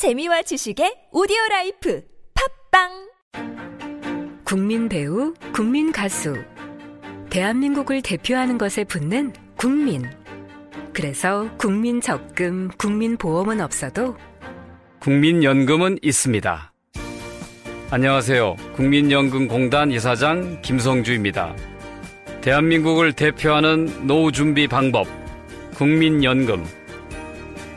재미와 지식의 오디오 life 팟빵 국민 배우, 국민 가수. 대한민국을 대표하는 것에 붙는 국민. 그래서 국민 적금, 국민 보험은 없어도 국민연금은 있습니다. 안녕하세요. 국민연금공단 이사장 김성주입니다. 대한민국을 대표하는 노후 준비 방법, 국민연금.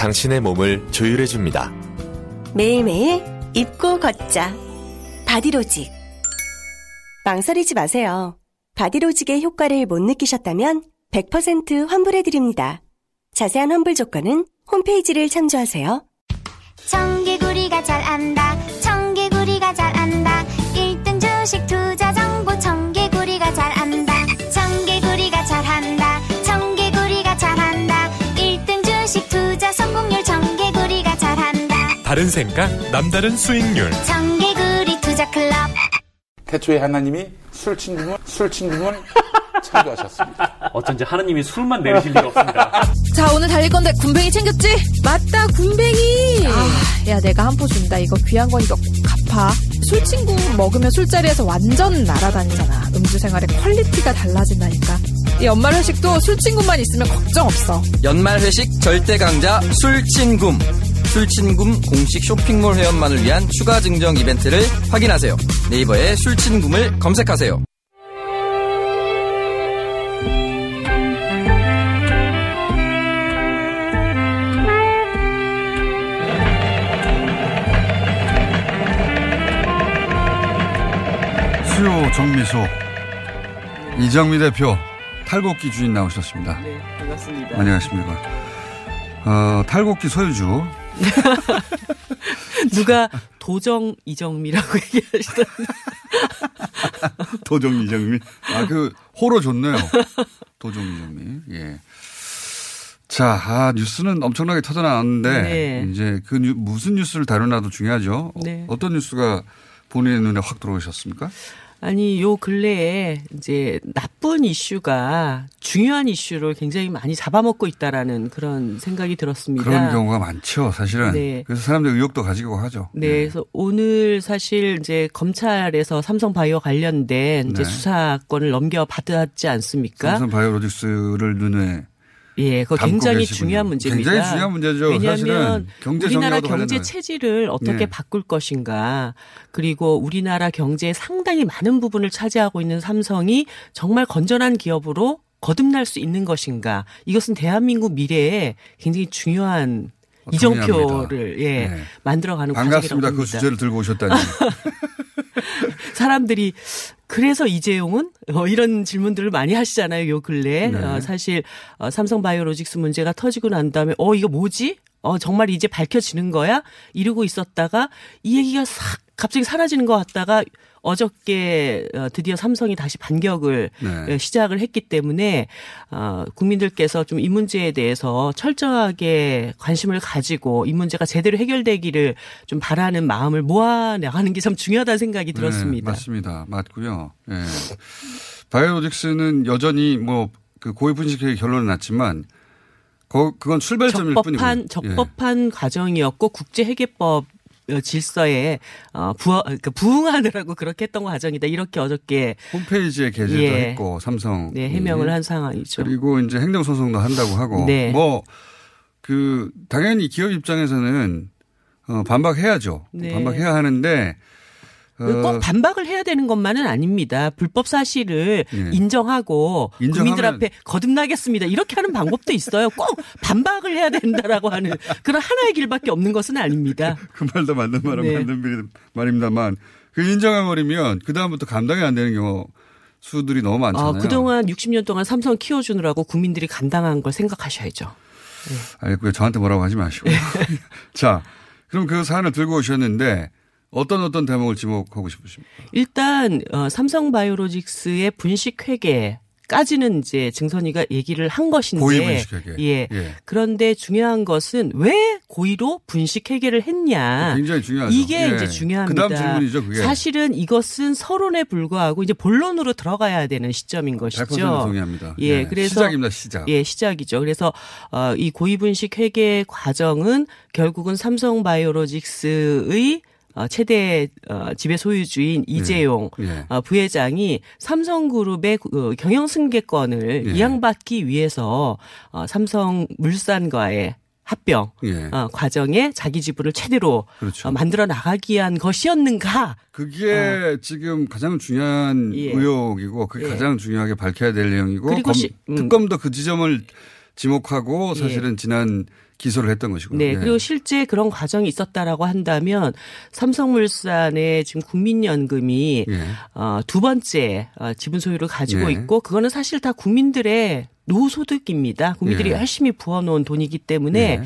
당신의 몸을 조율해 줍니다. 매일매일 입고 걷자. 바디로직. 망설이지 마세요. 바디로직의 효과를 못 느끼셨다면 100% 환불해 드립니다. 자세한 환불 조건은 홈페이지를 참조하세요. 청개구리가 잘 안다. 청개구리가 잘 안다. 1등 주식 투자 다른 생각, 남다른 수익률. 청개구리 투자 클럽. 태초에 하나님이 술 친구는 술 친구는 창조하셨습니다. 어쩐지 하느님이 술만 내리실 리가 없습니다. 자 오늘 달릴 건데 군뱅이 챙겼지? 맞다 군뱅이 아, 야 내가 한 포 준다 이거 귀한 거니까 꼭 갚아 술 친구 먹으면 술자리에서 완전 날아다니잖아 음주 생활의 quality가 달라진다니까 이 연말 회식도 술 친구만 있으면 걱정 없어 연말 회식 절대 강자 술친굼. 술친굼 공식 쇼핑몰 회원만을 위한 추가 증정 이벤트를 확인하세요. 네이버에 술친굼을 검색하세요. 수요 정미소 이정미 대표 탈곡기 주인 나오셨습니다. 네, 반갑습니다. 안녕하십니까. 어, 탈곡기 소유주 누가 도정 이정미라고 얘기하시던데. 도정 이정미. 아, 그 호로 좋네요. 도정 이정미. 예. 자, 아, 뉴스는 엄청나게 터져 나왔는데 네. 이제 그 뉴- 무슨 뉴스를 다루냐도 중요하죠. 어, 네. 어떤 뉴스가 본인의 눈에 확 들어오셨습니까? 아니, 요 근래에 이제 나쁜 이슈가 중요한 이슈를 굉장히 많이 잡아먹고 있다라는 그런 생각이 들었습니다. 그런 경우가 많죠, 사실은. 네. 그래서 사람들 의혹도 가지고 하죠. 네, 그래서 오늘 사실 이제 검찰에서 삼성바이오 관련된 이제 네. 수사권을 넘겨받았지 않습니까? 삼성 바이오로직스를 눈에 예, 그거 굉장히 계시군요. 중요한 문제입니다. 굉장히 중요한 문제죠. 왜냐하면 우리나라 경제. 체질을 어떻게 네. 바꿀 것인가, 그리고 우리나라 경제의 상당히 많은 부분을 차지하고 있는 삼성이 정말 건전한 기업으로 거듭날 수 있는 것인가, 이것은 대한민국 미래에 굉장히 중요한 어, 이정표를 예 네. 만들어가는 반갑습니다. 과정이라고 그. 주제를 들고 오셨다니. 사람들이 그래서 이재용은 어, 이런 질문들을 많이 하시잖아요. 요 근래 네. 어, 사실 어, 삼성바이오로직스 문제가 터지고 난 다음에 어 이거 뭐지? 어 정말 이제 밝혀지는 거야? 이러고 있었다가 이 얘기가 싹 갑자기 사라지는 것 같다가 어저께 어, 드디어 삼성이 다시 반격을 네. 어, 시작을 했기 때문에 어, 국민들께서 좀 이 문제에 대해서 철저하게 관심을 가지고 이 문제가 제대로 해결되기를 좀 바라는 마음을 모아 나가는 게 참 중요하다는 생각이 들었습니다. 네, 맞습니다. 맞고요. 예. 바이오로직스는 여전히 뭐 그 고위 분식회의 결론은 났지만 거, 그건 출발점일 뿐이고. 적법한 적법한 과정이었고 국제 회계법 어, 질서에 어, 부어, 그러니까 부응하느라고 그렇게 했던 과정이다. 이렇게 어저께 홈페이지에 게재도 예. 했고 삼성 네, 해명을 한 상황이죠. 그리고 이제 행정소송도 한다고 하고 네. 뭐그 당연히 기업 입장에서는 어, 반박해야죠. 네. 반박해야 하는데 어, 꼭 반박을 해야 되는 것만은 아닙니다. 불법 사실을 예. 인정하고 인정하면- 국민들 앞에 거듭나겠습니다. 이렇게 하는 방법도 있어요. 꼭 반박을 해야 된다라고 하는 그런 하나의 길밖에 없는 것은 아닙니다. 그 말도 맞는 말은 네. 맞는 말- 말입니다만 그 인정해버리면 그 다음부터 감당이 안 되는 경우 수들이 너무 많잖아요. 어, 그동안 60년 동안 삼성 키워주느라고 국민들이 감당한 걸 생각하셔야죠. 알겠고요. 저한테 뭐라고 하지 마시고. 자, 그럼 그 사안을 들고 오셨는데 어떤 어떤 대목을 지목하고 싶으십니까? 일단 어, 삼성바이오로직스의 분식 회계 까지는 이제 증선이가 얘기를 한 것인데 고의 분식 회계. 예. 예. 그런데 중요한 것은 왜 고의로 분식 회계를 했냐 굉장히 중요하죠. 이게 예. 이제 중요합니다. 그다음 질문이죠, 그게. 사실은 이것은 서론에 불과하고 이제 본론으로 들어가야 되는 시점인 것이죠. 100% 동의합니다. 예, 예, 그래서 시작입니다, 시작. 예, 시작이죠. 그래서 어, 이 고위분식 회계 과정은 결국은 삼성바이오로직스의 어, 최대 어, 지배 소유주인 이재용 예. 어, 부회장이 삼성그룹의 그, 경영 승계권을 예. 이양받기 위해서 어, 삼성물산과의 합병 예. 어, 과정에 자기 지분을 최대로 그렇죠. 어, 만들어 나가기 위한 것이었는가? 그게 지금 가장 중요한 어. 예. 의혹이고 그게 예. 가장 중요하게 밝혀야 될 내용이고 검- 시- 음. 특검도 그 지점을 지목하고 예. 사실은 지난 기소를 했던 것이고. 네, 예. 그리고 실제 그런 과정이 있었다라고 한다면 삼성물산의 지금 국민연금이 예. 어, 두 번째 어, 지분 소유를 가지고 네. 있고 그거는 사실 다 국민들의 노소득입니다. 국민들이 예. 열심히 부어놓은 돈이기 때문에 예.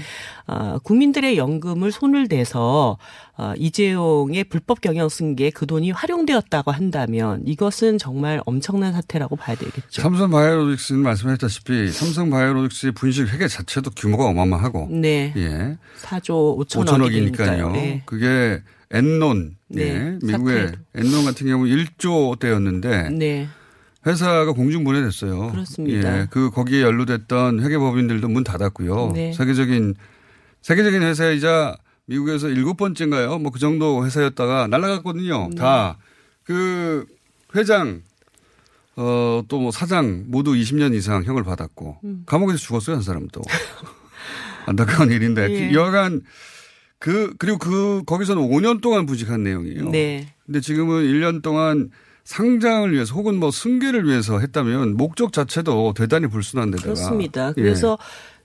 어, 국민들의 연금을 손을 대서 어, 이재용의 불법 경영 승계에 그 돈이 활용되었다고 한다면 이것은 정말 엄청난 사태라고 봐야 되겠죠. 삼성 바이오로직스는 말씀하셨다시피 삼성 바이오로직스의 분식 회계 자체도 규모가 어마어마하고 네. 예. 4조 5천억이니까요. 5천억이니까요. 네. 그게 엔론 네. 예. 미국의 사태도. 엔론 같은 경우 1조대였는데 네. 회사가 공중분해됐어요. 그렇습니다. 예, 그 거기에 연루됐던 회계법인들도 문 닫았고요. 네. 세계적인 세계적인 회사이자 미국에서 일곱 번째인가요? 뭐 그 정도 회사였다가 날라갔거든요. 네. 다그 회장 어 또 뭐 사장 모두 20년 이상 형을 받았고 음. 감옥에서 죽었어요 한 사람도 안타까운 일인데 예. 여하간 그 그리고 그 거기서는 5년 동안 부직한 내용이에요. 네. 근데 지금은 1년 동안 상장을 위해서 혹은 뭐 승계를 위해서 했다면 목적 자체도 대단히 불순한 데다가 그렇습니다. 예. 그래서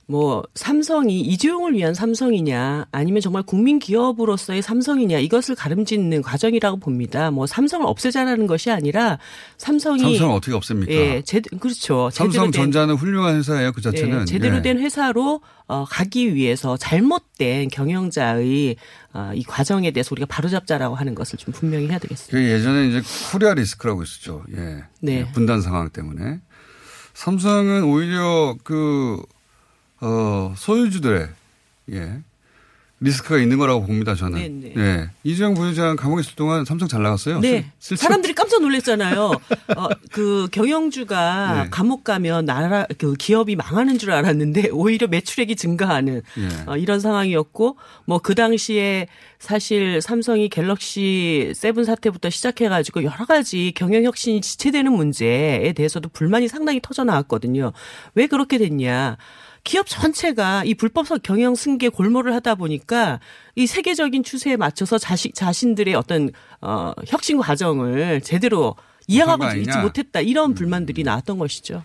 뭐 삼성이 이재용을 위한 삼성이냐 아니면 정말 국민 기업으로서의 삼성이냐 이것을 가름짓는 과정이라고 봅니다. 뭐 삼성을 없애자라는 것이 아니라 삼성이 삼성을 어떻게 없앱니까? 예, 제, 그렇죠. 삼성전자는 훌륭한 회사예요. 그 자체는. 예, 제대로 예. 된 회사로 어, 가기 위해서 잘못된 경영자의 어, 이 과정에 대해서 우리가 바로잡자라고 하는 것을 좀 분명히 해야 되겠습니다. 그 예전에 이제 코리아 리스크라고 있었죠. 예. 네. 예, 분단 상황 때문에. 삼성은 오히려 그, 어, 소유주들의, 예. 리스크가 있는 거라고 봅니다, 저는. 네, 네. 예. 이재용 부회장 감옥에 있을 동안 삼성 잘 나갔어요. 네. 실- 사람들이 깜짝 놀랐잖아요. 어, 그 경영주가 네. 감옥 가면 나라 그 기업이 망하는 줄 알았는데 오히려 매출액이 증가하는 예. 어, 이런 상황이었고 뭐 그 당시에 사실 삼성이 갤럭시 세븐 사태부터 시작해가지고 여러 가지 경영 혁신이 지체되는 문제에 대해서도 불만이 상당히 터져 나왔거든요. 왜 그렇게 됐냐? 기업 전체가 이 불법 경영 승계 골몰을 하다 보니까 이 세계적인 추세에 맞춰서 자식 자신들의 어떤 어 혁신 과정을 제대로 이해하고 있지? 못했다 이런 불만들이 나왔던 것이죠.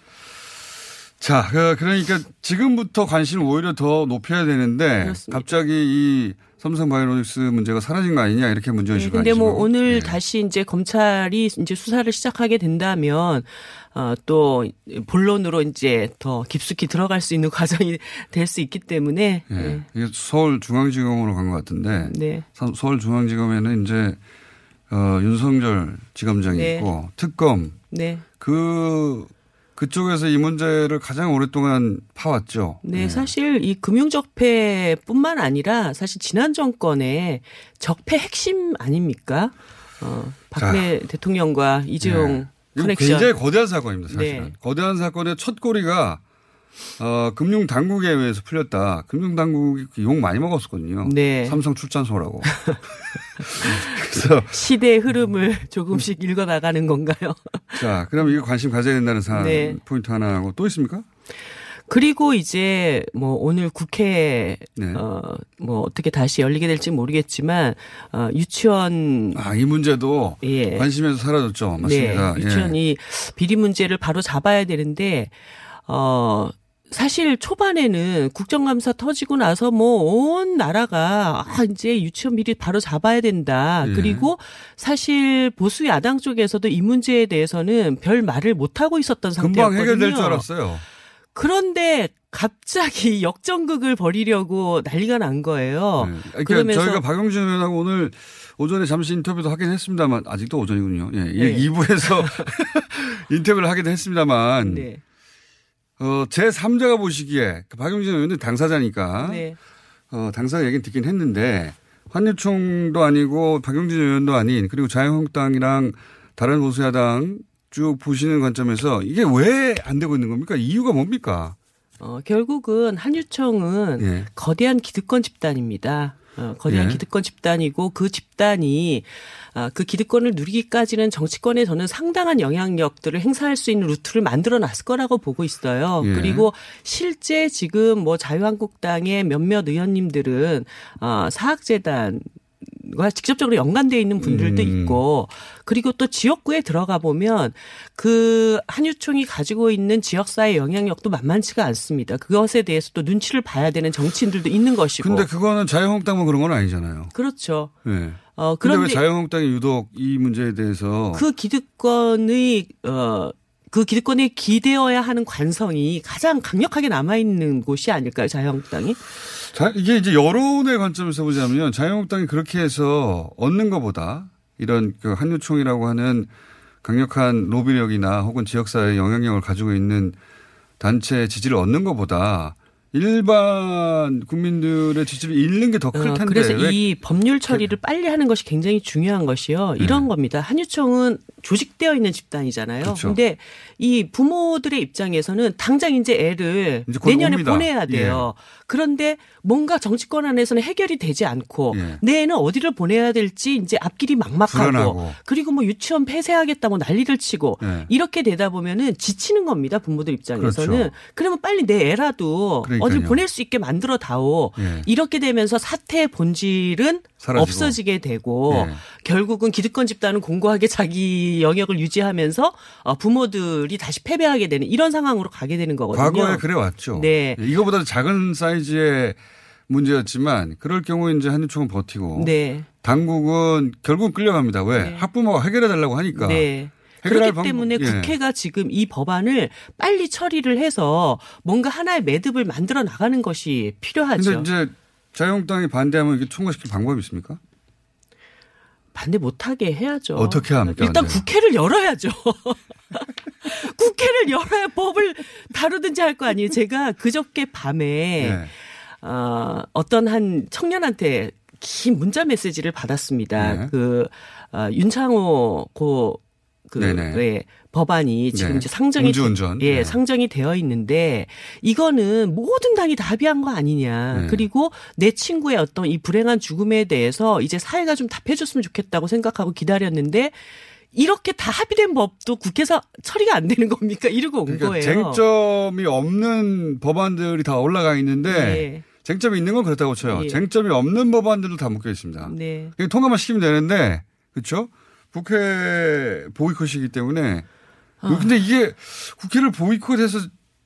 자, 그- 그러니까 지금부터 관심을 오히려 더 높여야 되는데 그렇습니다. 갑자기 이 삼성 바이오로직스 문제가 사라진 거 아니냐 이렇게 문제는 네, 주고 근데 뭐 오늘 다시 이제 검찰이 이제 수사를 시작하게 된다면 어, 또 본론으로 이제 더 깊숙이 들어갈 수 있는 과정이 될 수 있기 때문에 예. 네. 이게 서울중앙지검으로 간 것 같은데 네. 서- 서울중앙지검에는 이제 어, 윤석열 지검장이 네. 있고 특검 네. 그 그쪽에서 이 문제를 가장 오랫동안 파왔죠. 네, 예. 사실 이 금융적폐뿐만 아니라 사실 지난 정권의 적폐 핵심 아닙니까? 어, 박근혜 대통령과 이재용 예. 이거 커넥션. 굉장히 거대한 사건입니다. 사실은 네. 거대한 사건의 첫 꼬리가 어, 금융 당국에 의해서 풀렸다. 금융 당국이 욕 많이 먹었었거든요. 네. 삼성 출산소라고. 그래서 시대의 흐름을 조금씩 읽어 나가는 건가요? 자, 그럼 이거 관심 가져야 된다는 사안 네. 포인트 하나 하고 또 있습니까? 그리고 이제 뭐 오늘 국회 네. 어뭐 어떻게 다시 열리게 될지 모르겠지만 어 유치원 아, 이 문제도 예. 관심에서 사라졌죠. 맞습니다. 네, 예. 유치원 이 비리 문제를 바로 잡아야 되는데 어 사실 초반에는 국정감사 터지고 나서 뭐 온 나라가 아 이제 유치원 비리 바로 잡아야 된다. 예. 그리고 사실 보수 야당 쪽에서도 이 문제에 대해서는 별 말을 못 하고 있었던 금방 상태였거든요. 해결될 줄 알았어요. 그런데 갑자기 역전극을 벌이려고 난리가 난 거예요. 네. 그러니까 저희가 박영진 의원하고 오늘 오전에 잠시 인터뷰도 하긴 했습니다만 아직도 오전이군요. 예, 네. 2부에서 인터뷰를 하기도 했습니다만 네. 어, 제 3자가 보시기에 그 박영진 의원은 당사자니까 네. 어, 당사자 얘기는 듣긴 했는데 환유총도 아니고 박영진 의원도 아닌 그리고 자유한국당이랑 다른 보수야당 쭉 보시는 관점에서 이게 왜 안 되고 있는 겁니까? 이유가 뭡니까? 어, 결국은 한유총은 예. 거대한 기득권 집단입니다. 어, 거대한 예. 기득권 집단이고 그 집단이 아, 그 기득권을 누리기까지는 정치권에 저는 상당한 영향력들을 행사할 수 있는 루트를 만들어 놨을 거라고 보고 있어요. 예. 그리고 실제 지금 뭐 자유한국당의 몇몇 의원님들은 어, 사학재단 과 직접적으로 연관되어 있는 분들도 음. 있고 그리고 또 지역구에 들어가 보면 그 한유총이 가지고 있는 지역사회 영향력도 만만치가 않습니다. 그것에 대해서 또 눈치를 봐야 되는 정치인들도 있는 것이고. 근데 그거는 자유한국당만 그런 건 아니잖아요. 그렇죠. 예. 어, 그런데 왜 자유한국당이 유독 이 문제에 대해서 그 기득권의 어. 그 기득권에 기대어야 하는 관성이 가장 강력하게 남아 있는 곳이 아닐까요, 자유한국당이? 자, 이게 이제 여론의 관점에서 보자면 자유한국당이 그렇게 해서 얻는 것보다 이런 그 한유총이라고 하는 강력한 로비력이나 혹은 지역사회 영향력을 가지고 있는 단체의 지지를 얻는 것보다 일반 국민들의 지지를 잃는 게 더클 어, 텐데. 그래서 왜 이 법률 처리를 빨리 하는 것이 굉장히 중요한 것이요. 네. 이런 겁니다. 한유총은 조직되어 있는 집단이잖아요. 그렇죠. 근데 이 부모들의 입장에서는 당장 이제 애를 이제 곧 내년에 옵니다. 예. 보내야 돼요. 그런데 뭔가 정치권 안에서는 해결이 되지 않고 예. 내 애는 어디를 보내야 될지 이제 앞길이 막막하고 불안하고. 그리고 뭐 유치원 폐쇄하겠다 뭐 난리를 치고 예. 이렇게 되다 보면은 지치는 겁니다. 부모들 입장에서는. 그렇죠. 그러면 빨리 내 애라도 그러니까요. 어딜 보낼 수 있게 만들어 다오. 예. 이렇게 되면서 사태의 본질은 사라지고. 없어지게 되고 예. 결국은 기득권 집단은 공고하게 자기 영역을 유지하면서 어, 부모들이 다시 패배하게 되는 이런 상황으로 가게 되는 거거든요. 과거에 그래 왔죠. 네. 이거보다 작은 사이즈의 문제였지만 그럴 경우에 이제 한유총은 버티고 네. 당국은 결국 끌려갑니다. 왜? 네. 학부모가 해결해 달라고 하니까. 네. 그렇기 방법- 때문에 예. 국회가 지금 이 법안을 빨리 처리를 해서 뭔가 하나의 매듭을 만들어 나가는 것이 필요하죠. 근데 이제 자유한국당이 반대하면 이게 통과시킬 방법이 있습니까? 반대 못하게 해야죠. 어떻게 합니까, 일단 근데? 국회를 열어야죠. 국회를 열어야 법을 다루든지 할 거 아니에요. 제가 그저께 밤에 네. 어, 어떤 한 청년한테 긴 문자 메시지를 받았습니다. 네. 그 어, 윤창호 고 그, 네네. 예, 법안이 지금 네. 이제 상정이 음주운전. 예, 네. 상정이 되어 있는데 이거는 모든 당이 다 합의한 거 아니냐. 네. 그리고 내 친구의 어떤 이 불행한 죽음에 대해서 이제 사회가 좀 답해 줬으면 좋겠다고 생각하고 기다렸는데 이렇게 다 합의된 법도 국회에서 처리가 안 되는 겁니까? 이러고 온 그러니까 거예요. 쟁점이 없는 법안들이 다 올라가 있는데 네. 쟁점이 있는 건 그렇다고 쳐요. 예. 쟁점이 없는 법안들도 다 묶여 있습니다. 네. 통과만 시키면 되는데 그렇죠? 국회 보이콧이기 때문에 아. 근데 이게 국회를 보이콧해서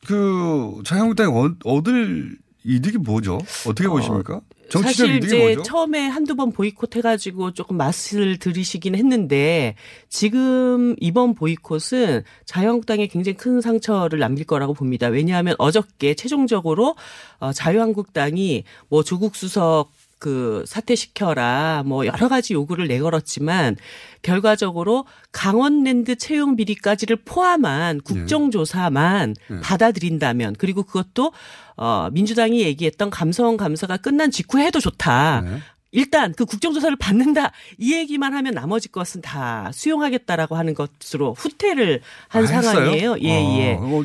그 자유한국당이 얻- 얻을 이득이 뭐죠? 어떻게 보십니까? 정치적 사실 이제 뭐죠? 처음에 한두 번 보이콧 해가지고 조금 맛을 들이시긴 했는데 지금 이번 보이콧은 자유한국당에 굉장히 큰 상처를 남길 거라고 봅니다. 왜냐하면 어저께 최종적으로 어, 자유한국당이 뭐 조국 수석 그 사퇴시켜라 뭐 여러 가지 요구를 내걸었지만 결과적으로 강원랜드 채용 비리까지를 포함한 국정조사만 네. 받아들인다면 그리고 그것도 어 민주당이 얘기했던 감성 감사가 끝난 직후에 해도 좋다. 네. 일단 그 국정조사를 받는다 이 얘기만 하면 나머지 것은 다 수용하겠다라고 하는 것으로 후퇴를 한 아? 상황이에요. 예, 예. 어,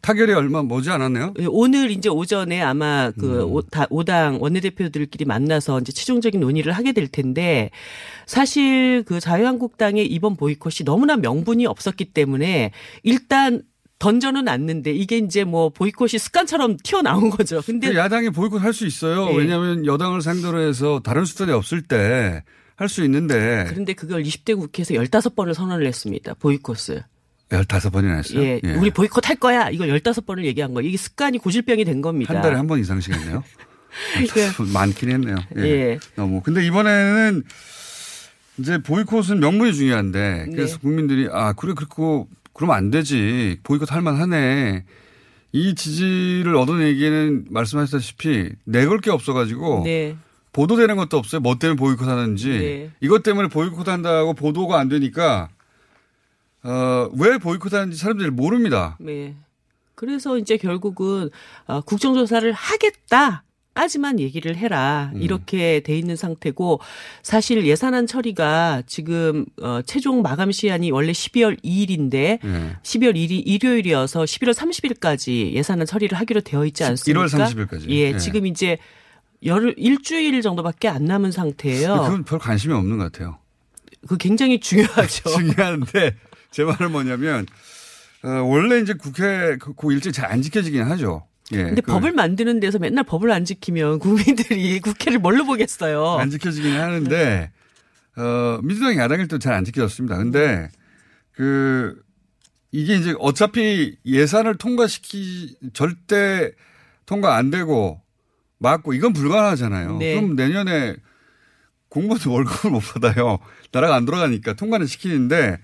타결이 얼마 머지 않았네요. 예, 오늘 이제 오전에 아마 그 음. 오당 원내대표들끼리 만나서 이제 최종적인 논의를 하게 될 텐데 사실 그 자유한국당의 이번 보이콧이 너무나 명분이 없었기 때문에 일단 던져는 놨는데 이게 이제 뭐 보이콧이 습관처럼 튀어나온 거죠. 근데 근데 야당이 보이콧 할 수 있어요. 네. 왜냐하면 여당을 상대로 해서 다른 수단이 없을 때 할 수 있는데 그런데 그걸 20대 국회에서 15번을 선언을 했습니다. 보이콧을. 15번이나 했어요. 예, 우리 보이콧 할 거야. 이걸 15번을 얘기한 거예요. 이게 습관이 고질병이 된 겁니다. 한 달에 한 번 이상씩 했네요. 그- 많긴 했네요. 예. 예. 너무. 근데 이번에는 이제 보이콧은 명분이 중요한데 그래서 네. 국민들이 아, 그래, 그렇고 그러면 안 되지. 보이콧 할 만하네. 이 지지를 얻어내기에는 말씀하셨다시피 내걸 게 없어가지고 네. 보도되는 것도 없어요. 뭐 때문에 보이콧 하는지. 네. 이것 때문에 보이콧 한다고 보도가 안 되니까, 어, 왜 보이콧 하는지 사람들이 모릅니다. 네. 그래서 이제 결국은 어, 국정조사를 하겠다. 까지만 얘기를 해라 음. 이렇게 돼 있는 상태고 사실 예산안 처리가 지금 어 최종 마감 시한이 원래 12월 2일인데 네. 12월 1일 일요일이어서 11월 30일까지 예산안 처리를 하기로 되어 있지 않습니까? 1월 30일까지. 예, 네. 지금 이제 열 일주일 정도밖에 안 남은 상태예요. 그건 별 관심이 없는 것 같아요. 그 굉장히 중요하죠. 중요한데 제 말은 뭐냐면 어, 원래 이제 국회 그, 그 일정 잘 안 지켜지긴 하죠. 예. 근데 그 법을 만드는 데서 맨날 법을 안 지키면 국민들이 국회를 뭘로 보겠어요. 안 지켜지긴 하는데 어, 민주당이 야당일 때 잘 안 지켜졌습니다. 근데 그 이게 이제 어차피 예산을 통과시키 절대 통과 안 되고 막고 이건 불가능하잖아요. 네. 그럼 내년에 공무원들 월급을 못 받아요. 나라가 안 돌아가니까 통과는 시키는데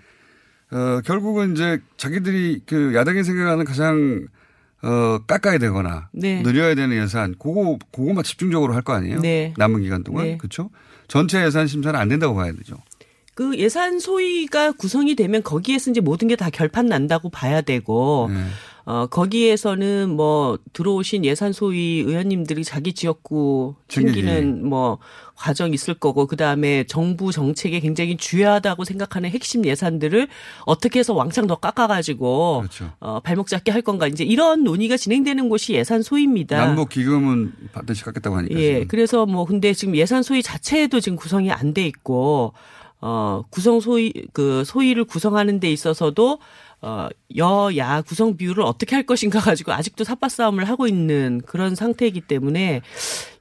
어, 결국은 이제 자기들이 그 야당이 생각하는 가장 어, 깎아야 되거나 네. 늘려야 되는 예산 그거 그거만 집중적으로 할 거 아니에요? 네. 남은 기간 동안 네. 그렇죠? 전체 예산 심사는 안 된다고 봐야 되죠. 그 예산 소위가 구성이 되면 거기에서 이제 모든 게 다 결판 난다고 봐야 되고 네. 어 거기에서는 뭐 들어오신 예산 소위 의원님들이 자기 지역구 챙기기. 챙기는 뭐 과정 있을 거고 그다음에 정부 정책에 굉장히 중요하다고 생각하는 핵심 예산들을 어떻게 해서 왕창 더 깎아 가지고 그렇죠. 어 발목 잡게 할 건가 이제 이런 논의가 진행되는 곳이 예산 소위입니다. 남북 기금은 반드시 깎겠다고 하니까. 예. 지금. 그래서 뭐 근데 지금 예산 소위 자체도 지금 구성이 안 돼 있고 어 구성 소위 그 소위를 구성하는 데 있어서도 어 여야 구성 비율을 어떻게 할 것인가 가지고 아직도 삽바 싸움을 하고 있는 그런 상태이기 때문에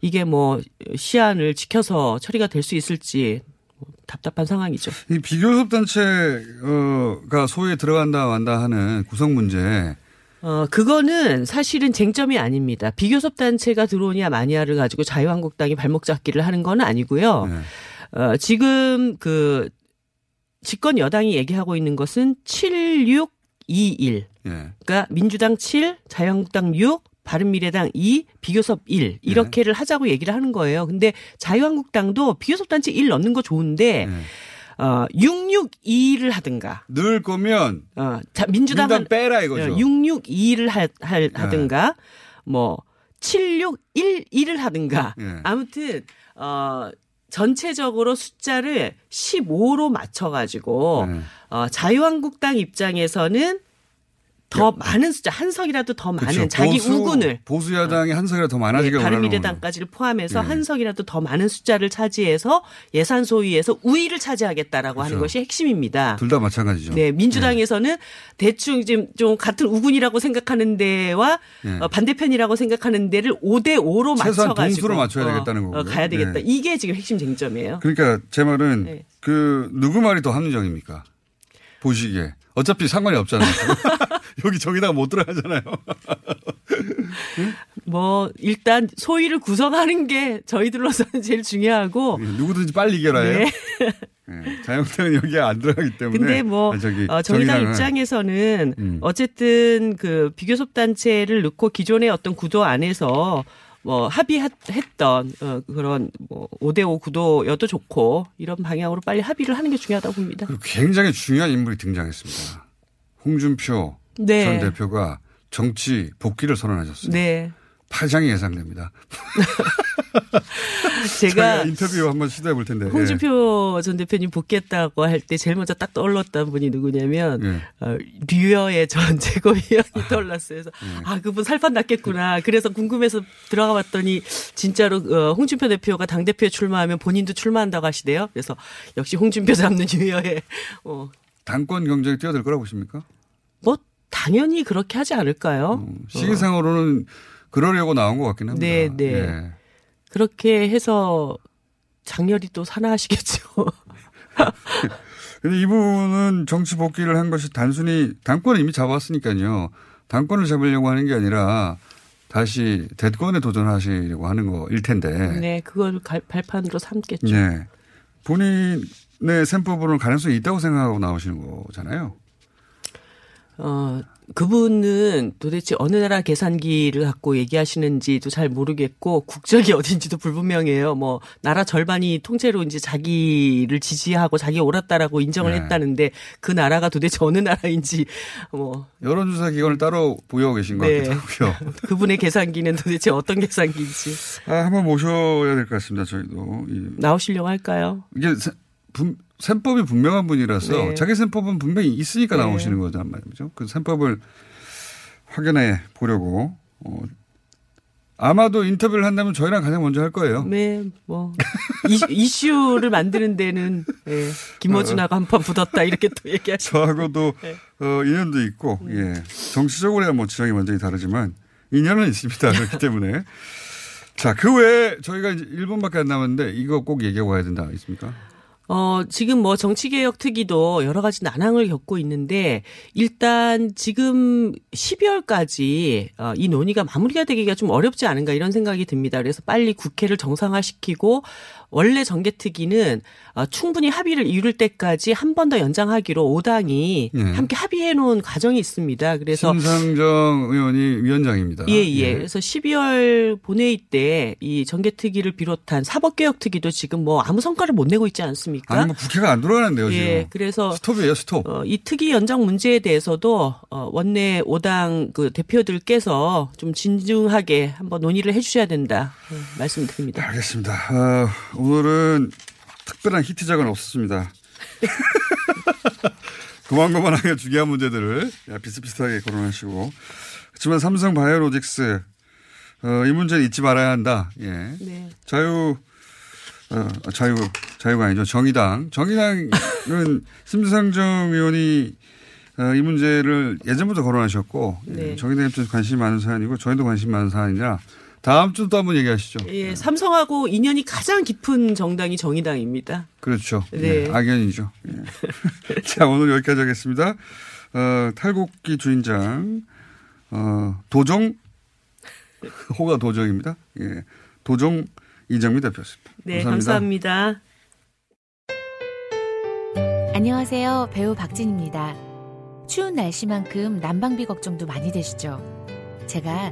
이게 뭐 시한을 지켜서 처리가 될 수 있을지 뭐 답답한 상황이죠. 이 비교섭 단체가 소위에 들어간다 만다 하는 구성 문제. 어, 그거는 사실은 쟁점이 아닙니다. 비교섭 단체가 들어오냐 마냐를 가지고 자유한국당이 발목 잡기를 하는 건 아니고요. 네. 어, 지금 그 집권 여당이 얘기하고 있는 것은 7621. 예. 그러니까 민주당 7, 자유한국당 6, 바른미래당 2, 비교섭 1 이렇게를 하자고 얘기를 하는 거예요. 근데 자유한국당도 비교섭 단체 1 넣는 거 좋은데 네. 어 662를 하든가 늘 거면 어, 자, 민주당은 민주당 빼라 이거죠. 662를 하, 할, 네. 하든가 뭐 7611을 하든가 예. 아무튼 어 전체적으로 숫자를 15로 맞춰 가지고 네. 어 자유한국당 입장에서는 더 많은 숫자 한 석이라도 더 많은 그렇죠. 자기 보수, 우군을 보수 야당이 한 석이라도 더 많아지게 네, 원하는 바른미래당까지를 포함해서 네. 한 석이라도 더 많은 숫자를 차지해서 예산 소위에서 우위를 차지하겠다라고 하는 그렇죠. 것이 핵심입니다. 둘 다 마찬가지죠. 네, 민주당에서는 대충 지금 좀 같은 우군이라고 생각하는 데와 네. 어, 반대편이라고 생각하는 데를 5대 5로 최소한 맞춰 가지고 동수로 맞춰야 되겠다는 거고요. 가야 되겠다. 네. 이게 지금 핵심 쟁점이에요. 그러니까 제 말은 네. 그 누구 말이 더 합리적입니까? 보시기에 어차피 상관이 없잖아요. 여기 저기다가 못 들어가잖아요. 뭐 일단 소위를 구성하는 게 저희들로서는 제일 중요하고 누구든지 빨리 이겨라요. 네. 네. 자유한국당은 여기에 안 들어가기 때문에. 근데 뭐 아, 저기 어, 정의당 입장에서는 음. 어쨌든 그 비교섭 단체를 넣고 기존의 어떤 구도 안에서 뭐 합의했던 어, 그런 뭐 5대5 구도여도 좋고 이런 방향으로 빨리 합의를 하는 게 중요하다고 봅니다. 그리고 굉장히 중요한 인물이 등장했습니다. 홍준표 네. 전 대표가 정치 복귀를 선언하셨어요. 네. 파장이 예상됩니다. 제가 인터뷰 한번 시도해 볼 텐데. 홍준표 전 대표님 복귀했다고 할 때 제일 먼저 딱 떠올랐던 분이 누구냐면 예. 어, 류여의 전 최고위원이 떠올랐어요. 그래서 예. 아 그분 살판 났겠구나. 그래서 궁금해서 들어가 봤더니 진짜로 어, 홍준표 대표가 당 대표에 출마하면 본인도 출마한다고 하시대요. 그래서 역시 홍준표 잡는 류여의 어, 당권 경쟁에 뛰어들 거라고 보십니까? 뭐 당연히 그렇게 하지 않을까요? 음, 시기상으로는 그러려고 나온 것 같긴 합니다. 네, 네. 예. 그렇게 해서 장렬히 또 산화하시겠죠. 근데 이분은 정치 복귀를 한 것이 단순히 당권을 이미 잡았으니까요. 당권을 잡으려고 하는 게 아니라 다시 대권에 도전하시려고 하는 거일 텐데. 네, 그걸 갈- 발판으로 삼겠죠. 네. 본인의 셈법으로는 가능성이 있다고 생각하고 나오시는 거잖아요. 어, 그분은 도대체 어느 나라 계산기를 갖고 얘기하시는지도 잘 모르겠고 국적이 어딘지도 불분명해요. 뭐 나라 절반이 통째로 이제 자기를 지지하고 자기 옳았다라고 인정을 네. 했다는데 그 나라가 도대체 어느 나라인지 뭐 여론조사 기관을 따로 보유하고 계신 것 네. 같기도 하고요. 그분의 계산기는 도대체 어떤 계산기인지 아, 한번 모셔야 될 것 같습니다. 저희도. 이- 나오시려고 할까요? 이게 세- 분- 셈법이 분명한 분이라서 네. 자기 셈법은 분명히 있으니까 네. 나오시는 거란 말이죠. 그 셈법을 확인해 보려고 어, 아마도 인터뷰를 한다면 저희랑 가장 먼저 할 거예요. 네, 뭐 이슈, 이슈를 만드는 데는 예, 김어준하고 한판 붙었다 이렇게 또 얘기하시죠. 저하고도 네. 어, 인연도 있고 예. 정치적으로야 뭐 지형이 완전히 다르지만 인연은 있습니다. 그렇기 때문에 자 그 외에 저희가 이제 1분밖에 안 남았는데 이거 꼭 얘기하고 가야 된다 있습니까? 어, 지금 뭐 정치개혁 특위도 여러 가지 난항을 겪고 있는데 일단 지금 12월까지 어, 이 논의가 마무리가 되기가 좀 어렵지 않은가 이런 생각이 듭니다. 그래서 빨리 국회를 정상화시키고 원래 정개특위는 어, 충분히 합의를 이룰 때까지 한 번 더 연장하기로 5당이 예. 함께 합의해 놓은 과정이 있습니다. 그래서 심상정 의원이 위원장입니다. 예, 예. 그래서 12월 본회의 때 이 정개특위를 비롯한 사법개혁특위도 지금 뭐 아무 성과를 못 내고 있지 않습니까? 아니 뭐 국회가 안 돌아가는데요 지금. 예, 그래서 스톱이에요, 스톱. 어, 이 특위 연장 문제에 대해서도 어, 원내 5당 그 대표들께서 좀 진중하게 한번 논의를 해 주셔야 된다 어, 말씀드립니다. 알겠습니다. 어, 오늘은 특별한 히트작은 없었습니다. 고만고만하게 중요한 문제들을 비슷비슷하게 거론하시고 그렇지만 삼성 바이오로직스 어, 이 문제는 잊지 말아야 한다. 예. 네. 자유 어, 자유 자유가 아니죠 정의당 정의당은 심상정 의원이 어, 이 문제를 예전부터 거론하셨고 예, 네. 정의당 입장에서 관심이 많은 사안이고 저희도 관심 많은 사안이라 다음 주도 한번 얘기하시죠. 예, 삼성하고 인연이 가장 깊은 정당이 정의당입니다. 그렇죠. 네. 예, 악연이죠. 예. 자, 오늘 여기까지 하겠습니다. 어, 탈곡기 주인장, 어, 도종, 호가 도종입니다. 예. 도종 이정미 대표였습니다. 네, 감사합니다. 감사합니다. 안녕하세요. 배우 박진입니다. 추운 날씨만큼 난방비 걱정도 많이 되시죠? 제가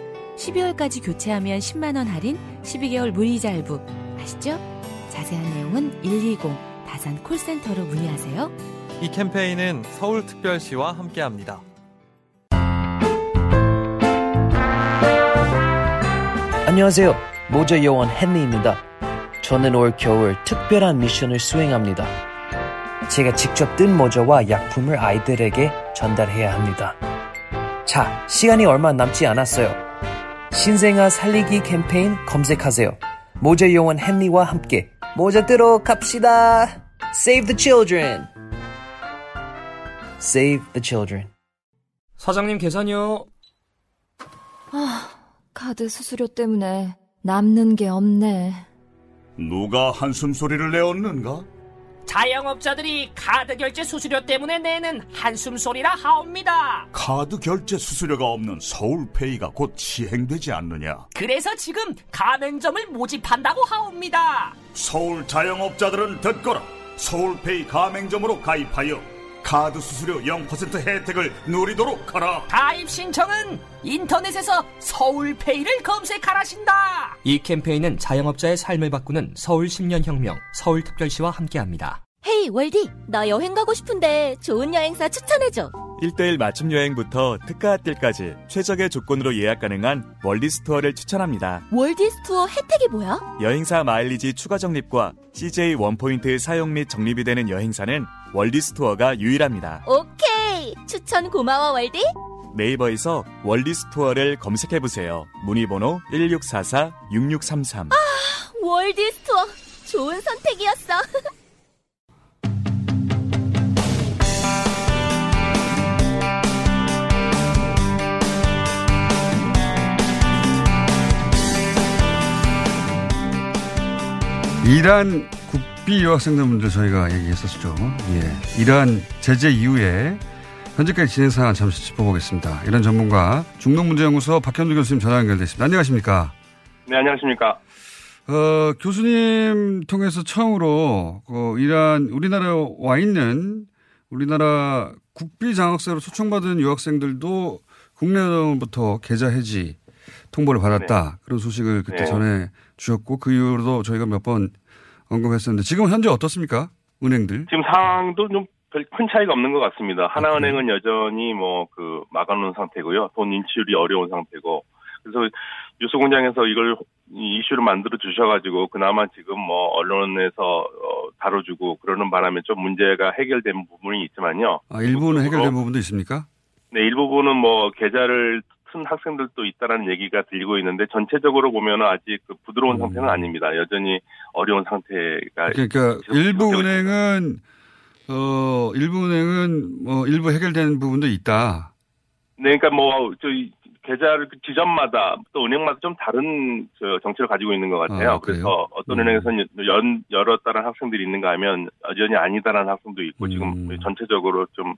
12월까지 교체하면 10만원 할인, 12개월 무이자 할부. 아시죠? 자세한 내용은 120 다산 콜센터로 문의하세요. 이 캠페인은 서울특별시와 함께합니다. 안녕하세요. 모자 요원 헨리입니다. 저는 올 겨울 특별한 미션을 수행합니다. 제가 직접 뜬 모자와 약품을 아이들에게 전달해야 합니다. 자, 시간이 얼마 남지 않았어요. 신생아 살리기 캠페인 검색하세요. 모자 요원 헨리와 함께 모자 뜨러 갑시다. Save the children. Save the children. 사장님 계산이요. 아, 카드 수수료 때문에 남는 게 없네. 누가 한숨 소리를 내었는가? 자영업자들이 카드 결제 수수료 때문에 내는 한숨 소리라 하옵니다. 카드 결제 수수료가 없는 서울페이가 곧 시행되지 않느냐? 그래서 지금 가맹점을 모집한다고 하옵니다. 서울 자영업자들은 듣거라. 서울페이 가맹점으로 가입하여 카드 수수료 0% 혜택을 누리도록 하라. 가입 신청은 인터넷에서 서울페이를 검색하라신다. 이 캠페인은 자영업자의 삶을 바꾸는 서울 10년 혁명 서울특별시와 함께합니다. 헤이 월디 나 여행 가고 싶은데 좋은 여행사 추천해줘 1대1 맞춤 여행부터 특가 핫딜까지 최적의 조건으로 예약 가능한 월디스 투어를 추천합니다. 월디스투어 혜택이 뭐야? 여행사 마일리지 추가 적립과 CJ 원포인트 사용 및 적립이 되는 여행사는 월디스투어가 유일합니다. 오케이. 추천 고마워, 월드. 네이버에서 월디스투어를 검색해 보세요. 문의 번호 1644-6633. 아, 월디스투어. 좋은 선택이었어. 이란 비 유학생들 문제 저희가 얘기했었죠. 예. 이란 제재 이후에 현재까지 진행 상황 잠시 짚어보겠습니다. 이란 전문가 중동문제연구소 박현주 교수님 전화 연결됐습니다. 안녕하십니까? 네, 안녕하십니까? 어, 교수님 통해서 처음으로 그 이란 우리나라에 와 있는 우리나라 국비 장학사로 초청받은 유학생들도 국내로부터 계좌 해지 통보를 받았다. 그런 소식을 그때 네. 전해 주셨고 그 이후로도 저희가 몇 번 언급했었는데 지금 현재 어떻습니까? 은행들? 지금 상황도 좀별큰 차이가 없는 것 같습니다. 아, 하나은행은 여전히 뭐 그 막아놓은 상태고요. 돈 인출이 어려운 상태고. 그래서 유수공장에서 이걸 이 이슈를 만들어 주셔가지고 그나마 지금 뭐 언론에서 어, 다뤄주고 그러는 바람에 좀 문제가 해결된 부분이 있지만요. 아, 일부는 해결된 부분도 있습니까? 네, 일부분은 뭐 계좌를 쓴 학생들도 있다라는 얘기가 들리고 있는데 전체적으로 보면은 아직 그 부드러운 상태는 아닙니다. 여전히 어려운 상태가 음. 그러니까 일부 은행은 어 일부 은행은 뭐 일부 해결된 부분도 있다. 네, 그러니까 뭐 저희 계좌를 그 지점마다 또 은행마다 좀 다른 저 정책을 가지고 있는 것 같아요. 아? 그래서 어떤 음. 은행에서는 연 열었다는 학생들이 있는가 하면 여전히 아니다라는 학생도 있고 음. 지금 전체적으로 좀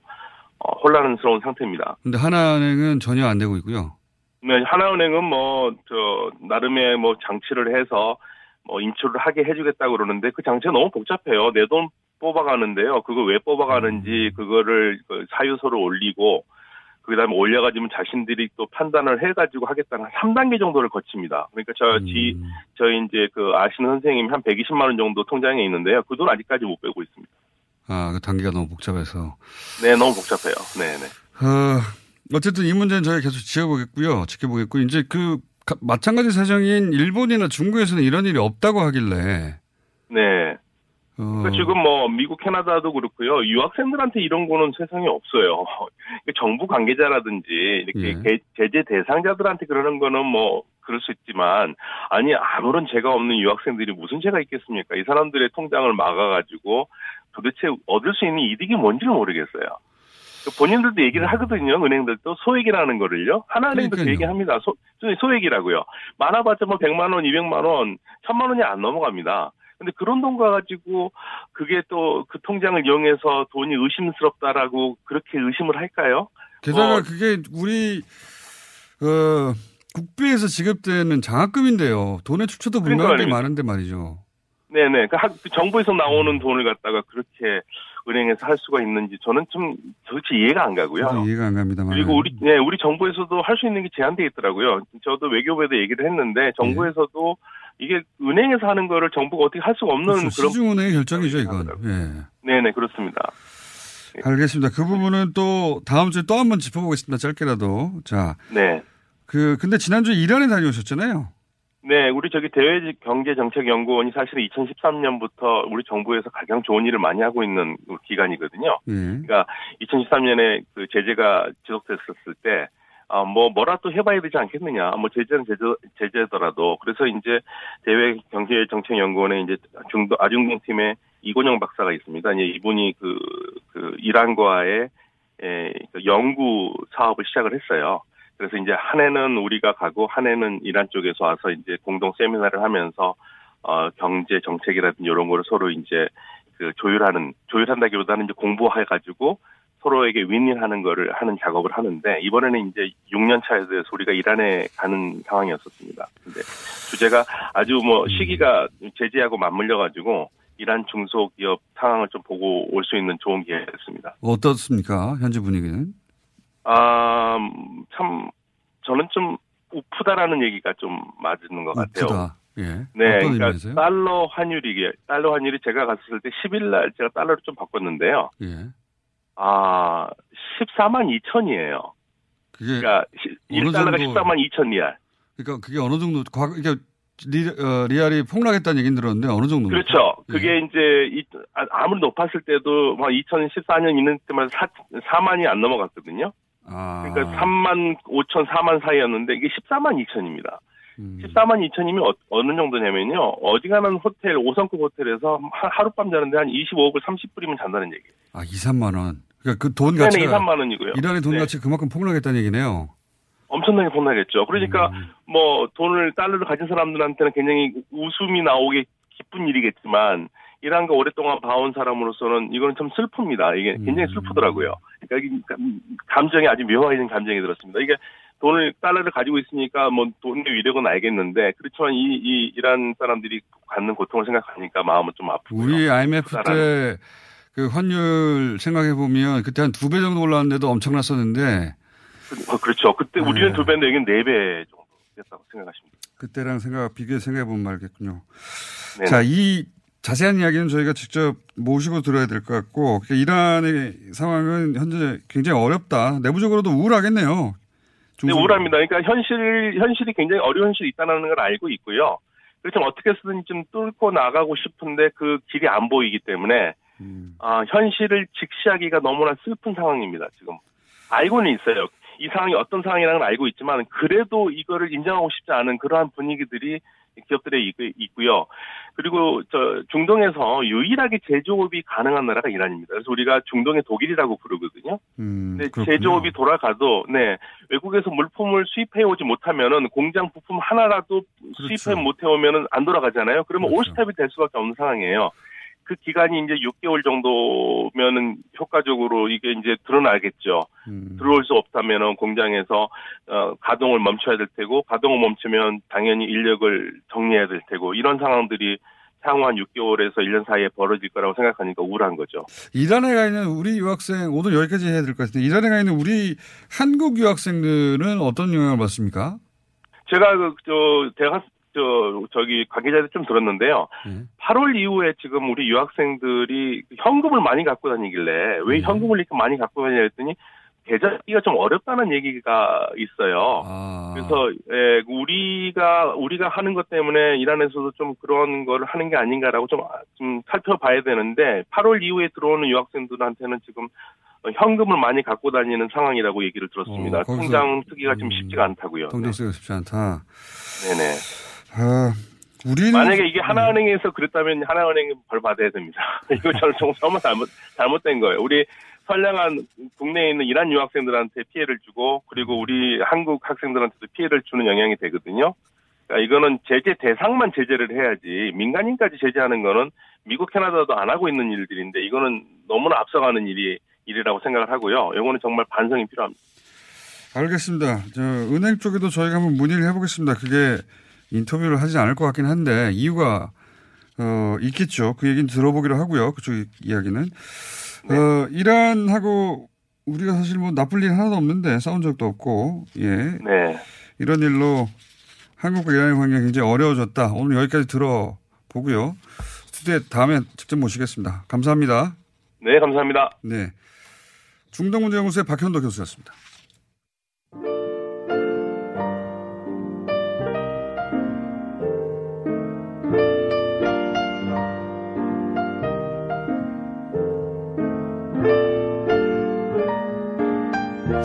어, 혼란스러운 상태입니다. 근데 하나은행은 전혀 안 되고 있고요. 네, 하나은행은 뭐 저 나름의 뭐 장치를 해서 뭐 인출을 하게 해주겠다고 그러는데 그 장치가 너무 복잡해요. 내 돈 뽑아가는데요. 그걸 왜 뽑아가는지 그거를 그 사유서를 올리고 그다음에 올려가지고 자신들이 또 판단을 해가지고 하겠다는 한 3단계 정도를 거칩니다. 그러니까 저 지, 저희 이제 그 아시는 선생님이 한 120만 원 정도 통장에 있는데요. 그 돈 아직까지 못 빼고 있습니다. 아, 그 단계가 너무 복잡해서. 네, 너무 복잡해요. 네, 네. 어, 어쨌든 이 문제는 저희가 계속 지켜보겠고요. 지켜보겠고, 이제 그, 가- 마찬가지 사정인 일본이나 중국에서는 이런 일이 없다고 하길래. 네. 어, 그러니까 지금 뭐 미국, 캐나다도 그렇고요. 유학생들한테 이런 거는 세상에 없어요. 정부 관계자라든지 이렇게 개- 제재 대상자들한테 그러는 거는 뭐 그럴 수 있지만 아니 아무런 죄가 없는 유학생들이 무슨 죄가 있겠습니까? 이 사람들의 통장을 막아가지고 도대체 얻을 수 있는 이득이 뭔지를 모르겠어요. 본인들도 얘기를 하거든요. 은행들도 소액이라는 거를요. 하나은행도 그. 얘기합니다. 소, 소액이라고요. 많아봤자 뭐 100만 원, 200만 원, 1000만 원이 안 넘어갑니다. 근데 그런 돈 가지고 그게 또 그 통장을 이용해서 돈이 의심스럽다라고 그렇게 의심을 할까요? 게다가 뭐, 그게 우리, 어, 국비에서 지급되는 장학금인데요. 돈의 출처도 분명하게 그러니까요. 많은데 말이죠. 네네. 그, 학, 그 정부에서 나오는 돈을 갖다가 그렇게 은행에서 할 수가 있는지 저는 좀 도대체 이해가 안 가고요. 이해가 안 갑니다만. 그리고 우리 네 우리 정부에서도 할 수 있는 게 제한돼 있더라고요. 저도 외교부에도 얘기를 했는데 정부에서도 이게 은행에서 하는 거를 정부가 어떻게 할 수가 없는 그렇죠. 그런 시중은행의 결정이죠, 이건. 예. 네네 그렇습니다. 알겠습니다. 그 부분은 또 다음 주에 또 한번 짚어보겠습니다. 짧게라도. 자, 네. 그 근데 지난주에 이란에 다녀오셨잖아요. 네, 우리 저기 대외 경제 정책 연구원이 사실은 2013년부터 우리 정부에서 가장 좋은 일을 많이 하고 있는 기관이거든요. 예. 그러니까 2013년에 그 제재가 지속됐었을 때, 아, 뭐, 뭐라 또 해봐야 되지 않겠느냐. 뭐, 제재는 제재, 제재더라도. 그래서 이제 대외 경제정책연구원에 이제 중도, 아중동팀에 이곤영 박사가 있습니다. 이제 이분이 그, 그, 이란과의, 에, 그 연구 사업을 시작을 했어요. 그래서 이제 한 해는 우리가 가고 한 해는 이란 쪽에서 와서 이제 공동 세미나를 하면서 어 경제 정책이라든지 이런 거를 서로 이제 그 조율하는 조율한다기보다는 이제 공부해 가지고 서로에게 윈윈하는 거를 하는 작업을 하는데 이번에는 이제 6년 차에 대해서 우리가 이란에 가는 상황이었었습니다. 근데 주제가 아주 뭐 시기가 제재하고 맞물려 가지고 이란 중소기업 상황을 좀 보고 올 수 있는 좋은 기회였습니다. 어떻습니까? 현재 분위기는? 아, 음, 참, 저는 좀 우프다라는 얘기가 좀 맞는 것 같아요. 우프다. 예. 네, 그러니까 의미에서요? 달러 환율이, 달러 환율이 제가 갔을 때 10일 날 제가 달러를 좀 바꿨는데요. 예. 아, 14만 2천이에요. 그게 그러니까 어느 1달러가 정도- 14만 2천 리알. 그러니까 그게 어느 정도 과 그러니까 리, 어, 리알이 폭락했다는 얘기는 들었는데 어느 정도? 그렇죠. 그게 이제 이- 아- 아무리 높았을 때도 막 2014년 있는 때만 4, 4만이 안 넘어갔거든요. 아. 그러니까 3만 5천, 4만 사이였는데 이게 14만 2천입니다. 음. 14만 2천이면 어, 느 정도냐면요. 어지간한 호텔, 5성급 호텔에서 하- 하룻밤 자는데 한 25억을 30불이면 잔다는 얘기예요. 아, 2, 3만 원. 그러니까 그 돈 가치가 2, 3만 원이고요. 이란의 돈 네. 가치가 그만큼 폭락했다는 얘기네요. 엄청나게 폭락했죠. 그러니까 음. 뭐 돈을 달러를 가진 사람들한테는 굉장히 웃음이 나오게 기쁜 일이겠지만 거 오랫동안 봐온 사람으로서는 이거는 참 슬픕니다. 이게 굉장히 슬프더라고요. 그러니까 감- 감정이 아주 묘해진 감정이 들었습니다. 이게 돈을 달러를 가지고 있으니까 뭐 돈의 위력은 알겠는데 그렇지만 이, 이 이란 사람들이 갖는 고통을 생각하니까 마음은 좀 아프고요. 우리 IMF 때 그 환율 생각해 보면 그때 한 두 배 정도 올랐는데도 엄청났었는데 어, 그렇죠. 그때 네. 우리는 두 배인데 여기는 네 배 정도 됐다고 생각하시면 됩니다. 그때랑 생각 비교해 생각해 보면 말겠군요. 네네. 자, 이 자세한 이야기는 저희가 직접 모시고 들어야 될 것 같고 그러니까 이란의 상황은 현재 굉장히 어렵다. 내부적으로도 우울하겠네요. 네, 우울합니다. 그러니까 현실, 현실이 굉장히 어려운 현실이 있다는 걸 알고 있고요. 그렇지만 어떻게 쓰든 좀 뚫고 나가고 싶은데 그 길이 안 보이기 때문에, 아, 현실을 직시하기가 너무나 슬픈 상황입니다, 지금. 알고는 있어요. 이 상황이 어떤 상황이라는 걸 알고 있지만, 그래도 이거를 인정하고 싶지 않은 그러한 분위기들이 기업들에 있- 있고요. 그리고 저 중동에서 유일하게 제조업이 가능한 나라가 이란입니다. 그래서 우리가 중동의 독일이라고 부르거든요. 음, 네, 그렇군요. 제조업이 돌아가도 네 외국에서 물품을 수입해 오지 못하면은 공장 부품 하나라도 그렇죠. 수입해 못해 오면은 안 돌아가잖아요. 그러면 올스텝이 될 수밖에 없는 상황이에요. 그 기간이 이제 6개월 정도면은 효과적으로 이게 이제 드러나겠죠. 음. 들어올 수 없다면은 공장에서 어, 가동을 멈춰야 될 테고 가동을 멈추면 당연히 인력을 정리해야 될 테고 이런 상황들이 향후 한 6개월에서 1년 사이에 벌어질 거라고 생각하니까 우울한 거죠. 이란에 가 있는 우리 유학생 오늘 여기까지 해야 될 것 같은데 이란에 가 있는 우리 한국 유학생들은 어떤 영향을 받습니까? 제가 그, 저, 대학, 저, 저기 관계자들 좀 들었는데요. 8월 이후에 지금 우리 유학생들이 현금을 많이 갖고 다니길래 왜 현금을 이렇게 많이 갖고 다니냐 했더니 계좌기가 좀 어렵다는 얘기가 있어요. 그래서 예, 우리가 우리가 하는 것 때문에 이란에서도 좀 그런 거를 하는 게 아닌가라고 좀, 좀 살펴봐야 되는데 8월 이후에 들어오는 유학생들한테는 지금 어, 현금을 많이 갖고 다니는 상황이라고 얘기를 들었습니다. 어, 통장 쓰기가 좀 쉽지가 않다고요. 통장 쓰기가 쉽지 않다. 네네. 아, 우리는 만약에 이게 하나은행에서 그랬다면 하나은행이 벌 받아야 됩니다. 이거 저는 정- 정말 잘못 잘못된 거예요. 우리 선량한 국내에 있는 이란 유학생들한테 피해를 주고 그리고 우리 한국 학생들한테도 피해를 주는 영향이 되거든요. 그러니까 이거는 제재 대상만 제재를 해야지 민간인까지 제재하는 거는 미국 캐나다도 안 하고 있는 일들인데 이거는 너무나 앞서가는 일이 일이라고 생각을 하고요. 이거는 정말 반성이 필요합니다. 알겠습니다. 저 은행 쪽에도 저희가 한번 문의를 해보겠습니다. 그게 인터뷰를 하지 않을 것 같긴 한데 이유가 어, 있겠죠. 그 얘기는 들어보기로 하고요. 그쪽 이야기는 어, 이란하고 우리가 사실 뭐 나쁠 일 하나도 없는데 싸운 적도 없고 예 네. 이런 일로 한국과 이란의 관계가 굉장히 어려워졌다. 오늘 여기까지 들어보고요. 스튜디오에 다음에 직접 모시겠습니다. 감사합니다. 네, 감사합니다. 네. 중동문제연구소의 박현도 교수였습니다.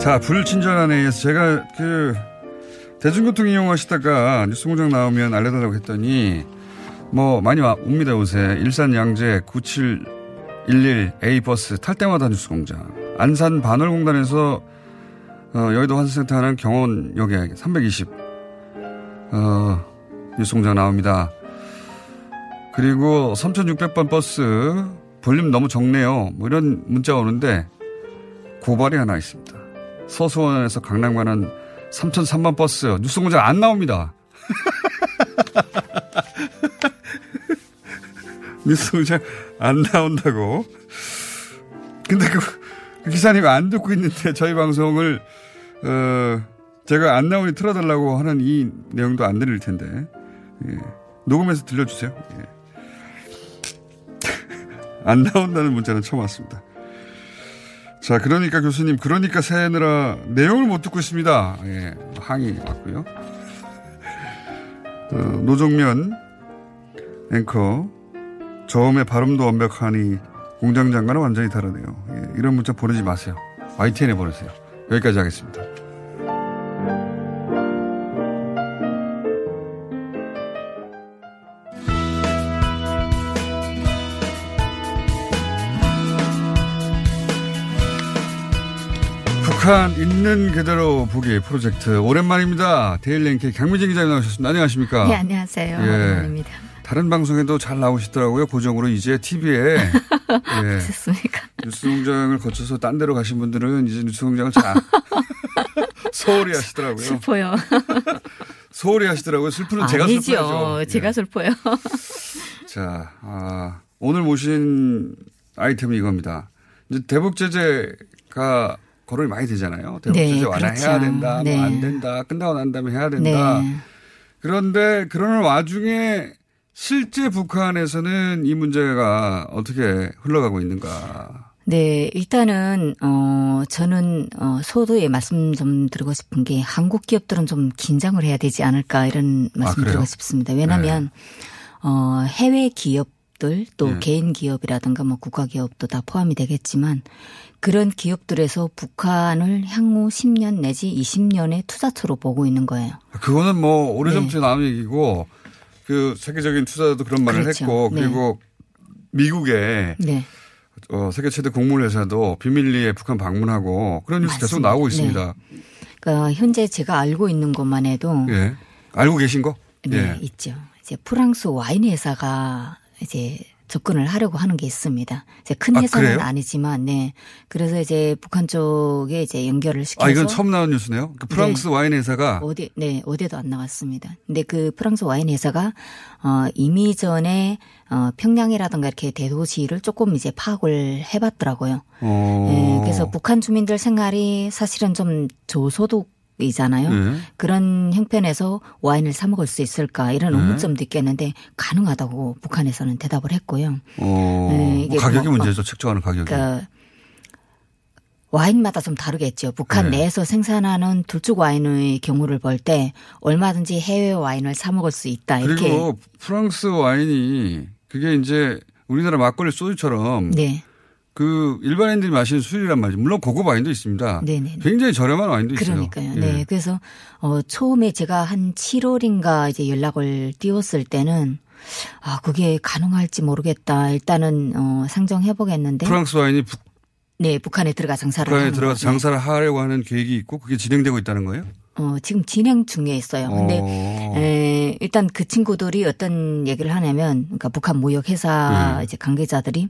자, 불친절한 A에서 제가 그 대중교통 이용하시다가 뉴스공장 나오면 알려달라고 했더니 뭐 많이 와, 옵니다 요새 일산 양재 9711 A 버스 탈 때마다 뉴스공장 안산 반월공단에서 어, 여의도 환승센터 하는 경원역에 320 어, 뉴스공장 나옵니다. 그리고 3600번 버스 볼륨 너무 적네요. 뭐 이런 문자 오는데 고발이 하나 있습니다. 서수원에서 강남 가는 3003번 버스 뉴스 공장 안 나옵니다. 뉴스 공장 안 나온다고. 근데 그, 그 기사님 안 듣고 있는데 저희 방송을 어, 제가 안 나오니 틀어달라고 하는 이 내용도 안 들릴 텐데 예. 녹음해서 들려주세요. 예. 안 나온다는 문자는 처음 왔습니다. 자, 그러니까 교수님, 그러니까 새느라 내용을 못 듣고 있습니다. 예, 항의 왔고요. 어, 노정면 앵커, 저음의 발음도 완벽하니 공장장과는 완전히 다르네요. 예, 이런 문자 보내지 마세요. YTN에 보내세요. 여기까지 하겠습니다. 북한 있는 그대로 보기 프로젝트 오랜만입니다. 데일리NK 강미진 기자님 나오셨습니다. 안녕하십니까? 네, 안녕하세요. 예. 오랜만입니다. 다른 방송에도 잘 나오시더라고요. 고정으로 이제 TV에. 예. 좋습니까? 뉴스공장을 거쳐서 딴 데로 가신 분들은 이제 뉴스공장을 잘 소홀히 하시더라고요. 슬퍼요. 소홀히 하시더라고요. 슬프는 제가. 예. 제가 슬퍼요. 자, 아, 오늘 모신 아이템이 이겁니다. 이제 대북 제재가 거론이 많이 되잖아요. 대북 네, 제재 완화해야 그렇죠. 된다, 네. 뭐안 된다, 끝나고 난 다음에 해야 된다. 네. 그런데 그러는 와중에 실제 북한에서는 이 문제가 어떻게 흘러가고 있는가. 네, 일단은 어 저는 어 소도에 말씀 좀 드리고 싶은 게 한국 기업들은 좀 긴장을 해야 되지 않을까 이런 말씀 그래요? 드리고 싶습니다. 왜냐하면 어 해외 기업 들 또 예. 개인 기업이라든가 뭐 국가 기업도 다 포함이 되겠지만 그런 기업들에서 북한을 향후 10년 내지 20년의 투자처로 보고 있는 거예요. 그거는 뭐 오래전부터 나온 얘기고 그 세계적인 투자도 그런 말을 네. 그렇죠. 했고 네. 그리고 미국의 네. 어, 세계 최대 곡물 회사도 비밀리에 북한 방문하고 그런 뉴스 계속 맞습니다. 나오고 네. 있습니다. 그러니까 현재 제가 알고 있는 것만 해도 예. 알고 계신 거? 네, 예. 있죠. 이제 프랑스 와인 회사가 이제 접근을 하려고 하는 게 있습니다. 이제 큰 아, 회사는 그래요? 아니지만, 네. 그래서 이제 북한 쪽에 이제 연결을 시켜서 아, 이건 처음 나온 뉴스네요. 그 프랑스 네. 와인 회사가 어디, 네, 어디도 안 나왔습니다. 근데 그 프랑스 와인 회사가, 어, 이미 전에, 어, 평양이라든가 이렇게 대도시를 조금 이제 파악을 해봤더라고요. 어. 네, 그래서 북한 주민들 생활이 사실은 좀 저소득 이잖아요. 네. 그런 형편에서 와인을 사 먹을 수 있을까 이런 네. 의문점도 있겠는데 가능하다고 북한에서는 대답을 했고요. 어, 네, 이게 뭐 가격이 뭐, 문제죠. 책정하는 가격이. 그러니까 와인마다 좀 다르겠죠. 북한 네. 내에서 생산하는 둘쭉 와인의 경우를 볼 때 얼마든지 해외 와인을 사 먹을 수 있다 이렇게. 그리고 프랑스 와인이 그게 이제 우리나라 막걸리 소주처럼 네. 그 일반인들이 마시는 술이란 말이죠. 물론 고급 와인도 있습니다. 네네. 굉장히 저렴한 와인도 있어요. 그러니까요. 예. 네. 그래서 어 처음에 제가 한 7월인가 이제 연락을 띄웠을 때는 아 그게 가능할지 모르겠다. 일단은 어 상정해 보겠는데. 프랑스 와인이 북, 네, 북한에 들어가 장사를 북한에 거죠. 장사를 하려고 하는 계획이 있고 그게 진행되고 있다는 거예요? 어, 지금 진행 중에 있어요. 근데 어. 에, 일단 그 친구들이 어떤 얘기를 하냐면 그러니까 북한 무역 회사 네. 이제 관계자들이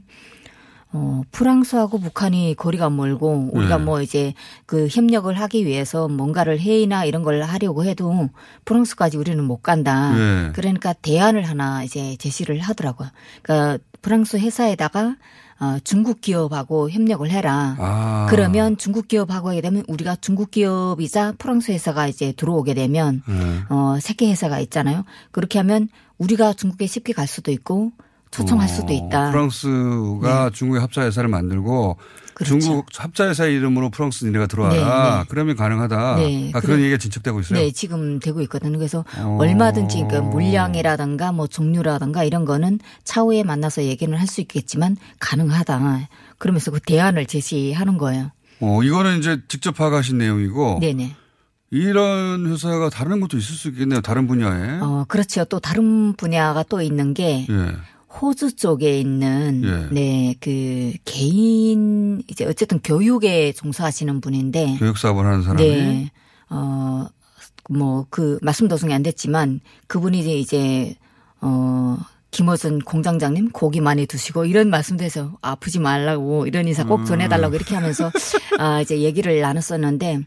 어, 프랑스하고 북한이 거리가 멀고 우리가 네. 뭐 이제 그 협력을 하기 위해서 뭔가를 회의나 이런 걸 하려고 해도 프랑스까지 우리는 못 간다. 네. 그러니까 대안을 하나 이제 제시를 하더라고요. 그러니까 프랑스 회사에다가 어, 중국 기업하고 협력을 해라. 아. 그러면 중국 기업하고 하게 되면 우리가 중국 기업이자 프랑스 회사가 이제 들어오게 되면 네. 어, 세계 회사가 있잖아요. 그렇게 하면 우리가 중국에 쉽게 갈 수도 있고 초청할 어, 수도 있다. 네. 프랑스가 중국의 합자 회사를 만들고 중국 합자 회사 이름으로 프랑스 니네가 들어와라. 그렇죠. 네, 네. 그러면 가능하다. 네, 아, 그런 얘기가 진척되고 있어요. 네, 지금 되고 있거든요. 그래서 어. 얼마든지 그 물량이라든가 뭐 종류라든가 이런 거는 차후에 만나서 얘기는 할 수 있겠지만 가능하다. 그러면서 그 대안을 제시하는 거예요. 어, 이거는 이제 직접 파악하신 내용이고 네네. 이런 회사가 다른 것도 있을 수 있겠네요. 다른 분야에. 어, 그렇죠. 또 다른 분야가 또 있는 게 예. 호주 쪽에 있는 예. 네, 그 개인 이제 어쨌든 교육에 종사하시는 분인데 교육 사업을 하는 사람이 네. 어, 뭐, 그, 말씀 도중에 안 됐지만, 그분이 이제, 어, 김어준 공장장님 고기 많이 드시고 이런 말씀도 해서 아프지 말라고 이런 인사 꼭 음. 전해달라고 이렇게 하면서 아, 이제 얘기를 나눴었는데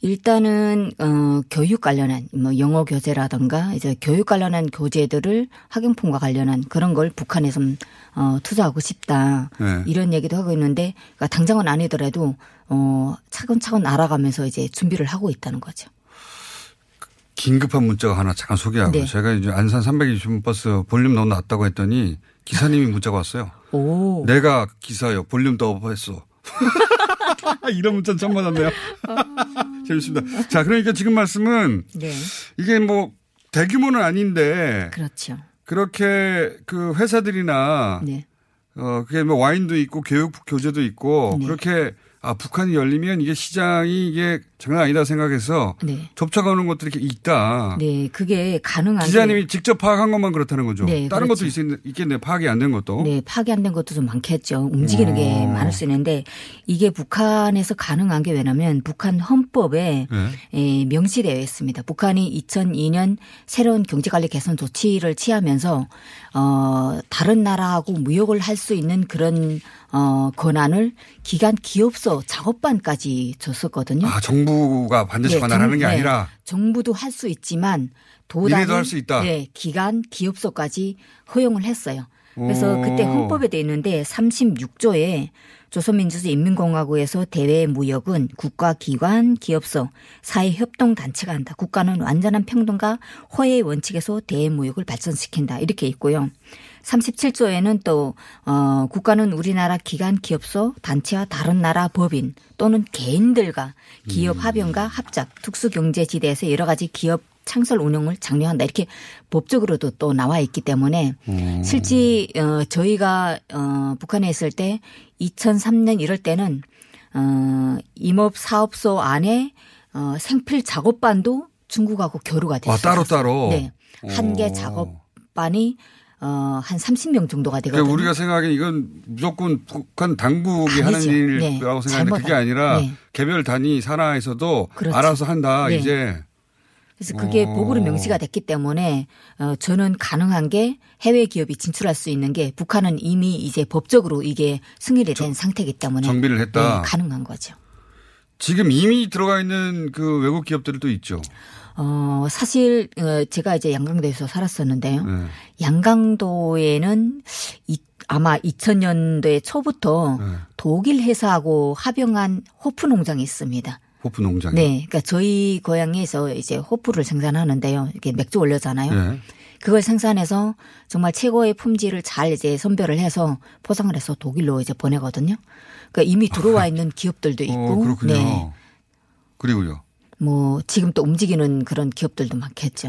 일단은 어 교육 관련한 뭐 영어 교재라든가 이제 교육 관련한 교재들을 학용품과 관련한 그런 걸 북한에 좀 어, 투자하고 싶다 네. 이런 얘기도 하고 있는데 그러니까 당장은 아니더라도 어 차근차근 알아가면서 이제 준비를 하고 있다는 거죠. 긴급한 문자가 하나 잠깐 소개하고 네. 제가 이제 안산 320번 버스 볼륨 너무 낮다고 했더니 기사님이 문자가 왔어요. 오. 내가 기사요. 볼륨 더 업했어. 이런 문자 처음 받았네요. 재밌습니다. 자, 그러니까 지금 말씀은 네. 이게 뭐 대규모는 아닌데 그렇죠. 그렇게 그 회사들이나 네. 어 그게 뭐 와인도 있고 교육 교재도 있고 네. 그렇게 아 북한이 열리면 이게 시장이 이게 장난 아니다 생각해서 네. 접촉하는 것들이 이렇게 있다. 네, 그게 가능한 기자님이 직접 파악한 것만 그렇다는 거죠. 네, 다른 그렇죠. 것도 있, 있겠네요. 파악이 안 된 것도. 네, 파악이 안 된 것도 좀 많겠죠. 움직이는 게 어. 많을 수 있는데 이게 북한에서 가능한 게 왜냐면 북한 헌법에 네. 에, 명시되어 있습니다. 북한이 2002년 새로운 경제관리 개선 조치를 취하면서 어 다른 나라하고 무역을 할 수 있는 그런 어 권한을 기간 기업소 작업반까지 줬었거든요. 아 정부 가 반드시 네, 관할하는 정- 게 네. 아니라 정부도 할 수 있지만 도당이 니네도 할 수 있다. 네, 기간 기업소까지 허용을 했어요. 그래서 오. 그때 헌법에 돼 있는데 36조에 조선민주주의 인민공화국에서 대외 무역은 국가 기관, 기업소, 사회 협동 단체가 한다. 국가는 완전한 평등과 호혜의 원칙에서 대외 무역을 발전시킨다. 이렇게 있고요. 37조에는 또 어, 국가는 우리나라 기관, 기업소, 단체와 다른 나라 법인 또는 개인들과 기업 합병과 합작, 특수경제지대에서 여러 가지 기업 창설 운영을 장려한다. 이렇게 법적으로도 또 나와 있기 때문에 실제 어, 저희가 어, 북한에 있을 때 2003년 이럴 때는 어, 임업 사업소 안에 어, 생필 작업반도 중국하고 교류가 아, 됐어요. 따로 따로. 네. 한개 오. 작업반이 어, 한 30명 정도가 되거든요. 그러니까 우리가 생각하기엔 이건 무조건 북한 당국이 하는 아니죠. 일이라고 네. 생각하는데 그게 아니라 네. 개별 단위 산하에서도 그렇죠. 알아서 한다 네. 이제. 그래서 그게 어. 법으로 명시가 됐기 때문에 어, 저는 가능한 게 해외 기업이 진출할 수 있는 게 북한은 이미 이제 법적으로 이게 승인이 된 상태이기 때문에 정비를 했다. 네, 가능한 거죠. 지금 이미 들어가 있는 그 외국 기업들도 있죠. 어, 사실 어, 제가 이제 양강도에서 살았었는데요. 네. 양강도에는 이, 아마 2000년대 초부터 네. 독일 회사하고 합병한 호프 농장이 있습니다. 호프 농장. 네, 그러니까 저희 고향에서 이제 호프를 생산하는데요. 이렇게 맥주 올려잖아요. 네. 그걸 생산해서 정말 최고의 품질을 잘 이제 선별을 해서 포장을 해서 독일로 이제 보내거든요. 그러니까 이미 들어와 있는 기업들도 있고, 어, 그렇군요. 네, 그리고요. 뭐 지금 또 움직이는 그런 기업들도 많겠죠.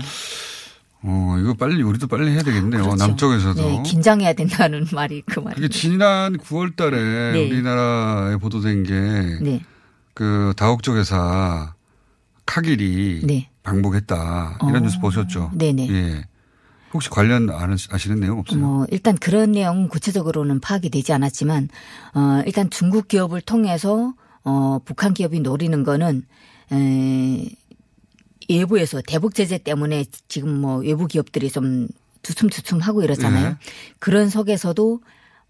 어, 이거 빨리 우리도 빨리 해야 되겠네요. 그렇죠. 남쪽에서도. 네, 긴장해야 된다는 말이 그 그게 말이에요. 지난 9월 달에 네. 우리나라에 보도된 게 네, 그 다국적 회사 카길이 네. 방북했다. 이런 어. 뉴스 보셨죠? 네네. 예. 혹시 관련 아는- 아시는 내용 없어요? 뭐 일단 그런 내용은 구체적으로는 파악이 되지 않았지만 어 일단 중국 기업을 통해서 어 북한 기업이 노리는 거는 에 외부에서 대북 제재 때문에 지금 뭐 외부 기업들이 좀 두춤두춤 하고 이러잖아요. 네. 그런 속에서도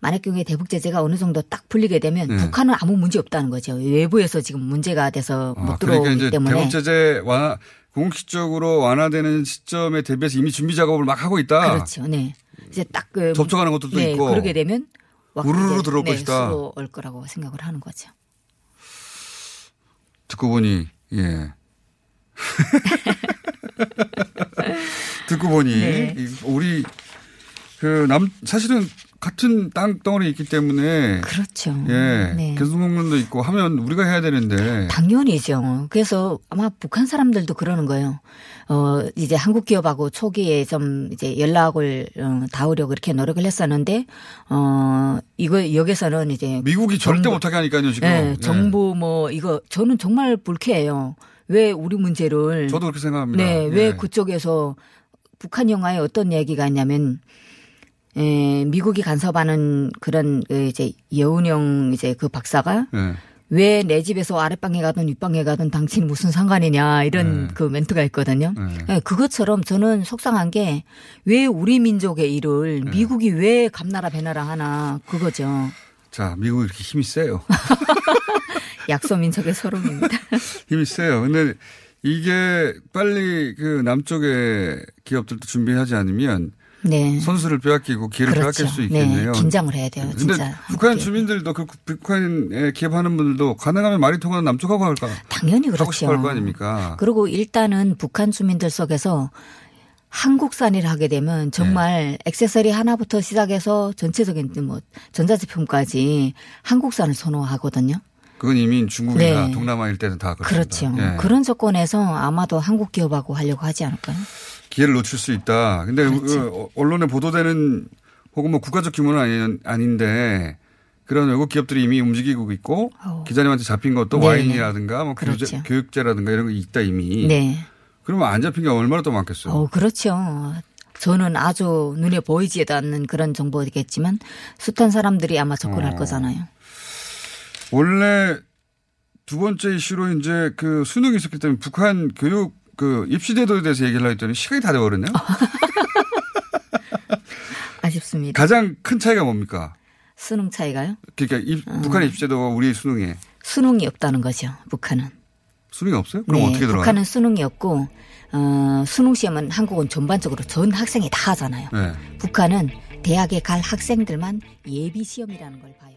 만약 경우에 대북 제재가 어느 정도 딱 풀리게 되면 네. 북한은 아무 문제 없다는 거죠. 외부에서 지금 문제가 돼서 아, 못 그러니까 들어오기 때문에 대북 제재 완화 공식적으로 완화되는 시점에 대비해서 이미 준비 작업을 막 하고 있다. 그렇죠. 네. 이제 딱 그 접촉하는 것도 또 네, 있고. 그러게 되면 와- 우르르 들어올 네, 것이다. 수로 올 거라고 생각을 하는 거죠. 듣고 보니 예. 듣고 보니 네. 이- 우리 그 남 사실은 같은 땅 덩어리 있기 때문에 그렇죠. 예. 네. 개성공단도 있고 하면 우리가 해야 되는데 당연히죠. 그래서 아마 북한 사람들도 그러는 거예요. 어, 이제 한국 기업하고 초기에 좀 이제 연락을 어, 닿으려고 이렇게 노력을 했었는데, 어, 이거 여기서는 이제. 미국이 절대 정부- 못하게 하니까요 지금. 네, 예. 정부 뭐 이거 저는 정말 불쾌해요. 왜 우리 문제를. 저도 그렇게 생각합니다. 네, 예. 왜 그쪽에서 북한 영화에 어떤 얘기가 있냐면, 에, 미국이 간섭하는 그런 그 이제 여운형 이제 그 박사가 예. 왜내 집에서 아랫방에 가든 윗방에 가든 당신이 무슨 상관이냐 이런 네. 그 멘트가 있거든요. 네, 그것처럼 저는 속상한 게 왜 우리 민족의 일을 네. 미국이 왜 감나라 배나라 하나 그거죠. 자, 미국 이렇게 힘이 세요. 약소 민족의 서름입니다. 힘이 세요. 근데 이게 빨리 그 남쪽의 기업들도 준비하지 않으면 네. 선수를 빼앗기고 기회를 그렇죠. 빼앗길 수 있겠네요. 네, 긴장을 해야 돼요. 진짜. 북한 주민들도 그 북한에 기업하는 분들도 가능하면 말이 통하는 남쪽하고 할까? 당연히 그렇죠. 싶어 할거 아닙니까? 그리고 일단은 북한 주민들 속에서 한국산이라 하게 되면 정말 네. 액세서리 하나부터 시작해서 전체적인 뭐 전자제품까지 한국산을 선호하거든요. 그건 이미 중국이나 네. 동남아 일대는 다 그렇죠. 그렇습니다. 예. 그런 조건에서 아마도 한국 기업하고 하려고 하지 않을까요? 기회를 놓칠 수 있다. 근데. 그 언론에 보도되는 혹은 뭐 국가적 규모는 아니, 아닌데 그런 외국 기업들이 이미 움직이고 있고 기자님한테 잡힌 것도 어. 네네. 와인이라든가 뭐 그렇죠. 교육제 라든가 이런 거 있다 이미. 네. 그러면 안 잡힌 게 얼마나 더 많겠어요. 어, 그렇죠. 저는 아주 눈에 보이지도 않는 그런 정보겠지만 숱한 사람들이 아마 접근할 어. 거잖아요. 원래 두 번째 이슈로 이제 그 수능이 있었기 때문에 북한 교육 그 입시 제도에 대해서 얘기를 했더니 시간이 다 돼버렸네요. 아쉽습니다. 가장 큰 차이가 뭡니까? 수능 차이가요? 그러니까 입- 북한의 입시 제도가 우리 수능에 수능이 없다는 거죠. 북한은. 수능이 없어요? 그럼 네, 어떻게 들어가요? 북한은 수능이 없고 어, 수능 시험은 한국은 전반적으로 전 학생이 다 하잖아요. 네. 북한은 대학에 갈 학생들만 예비 시험이라는 걸 봐요.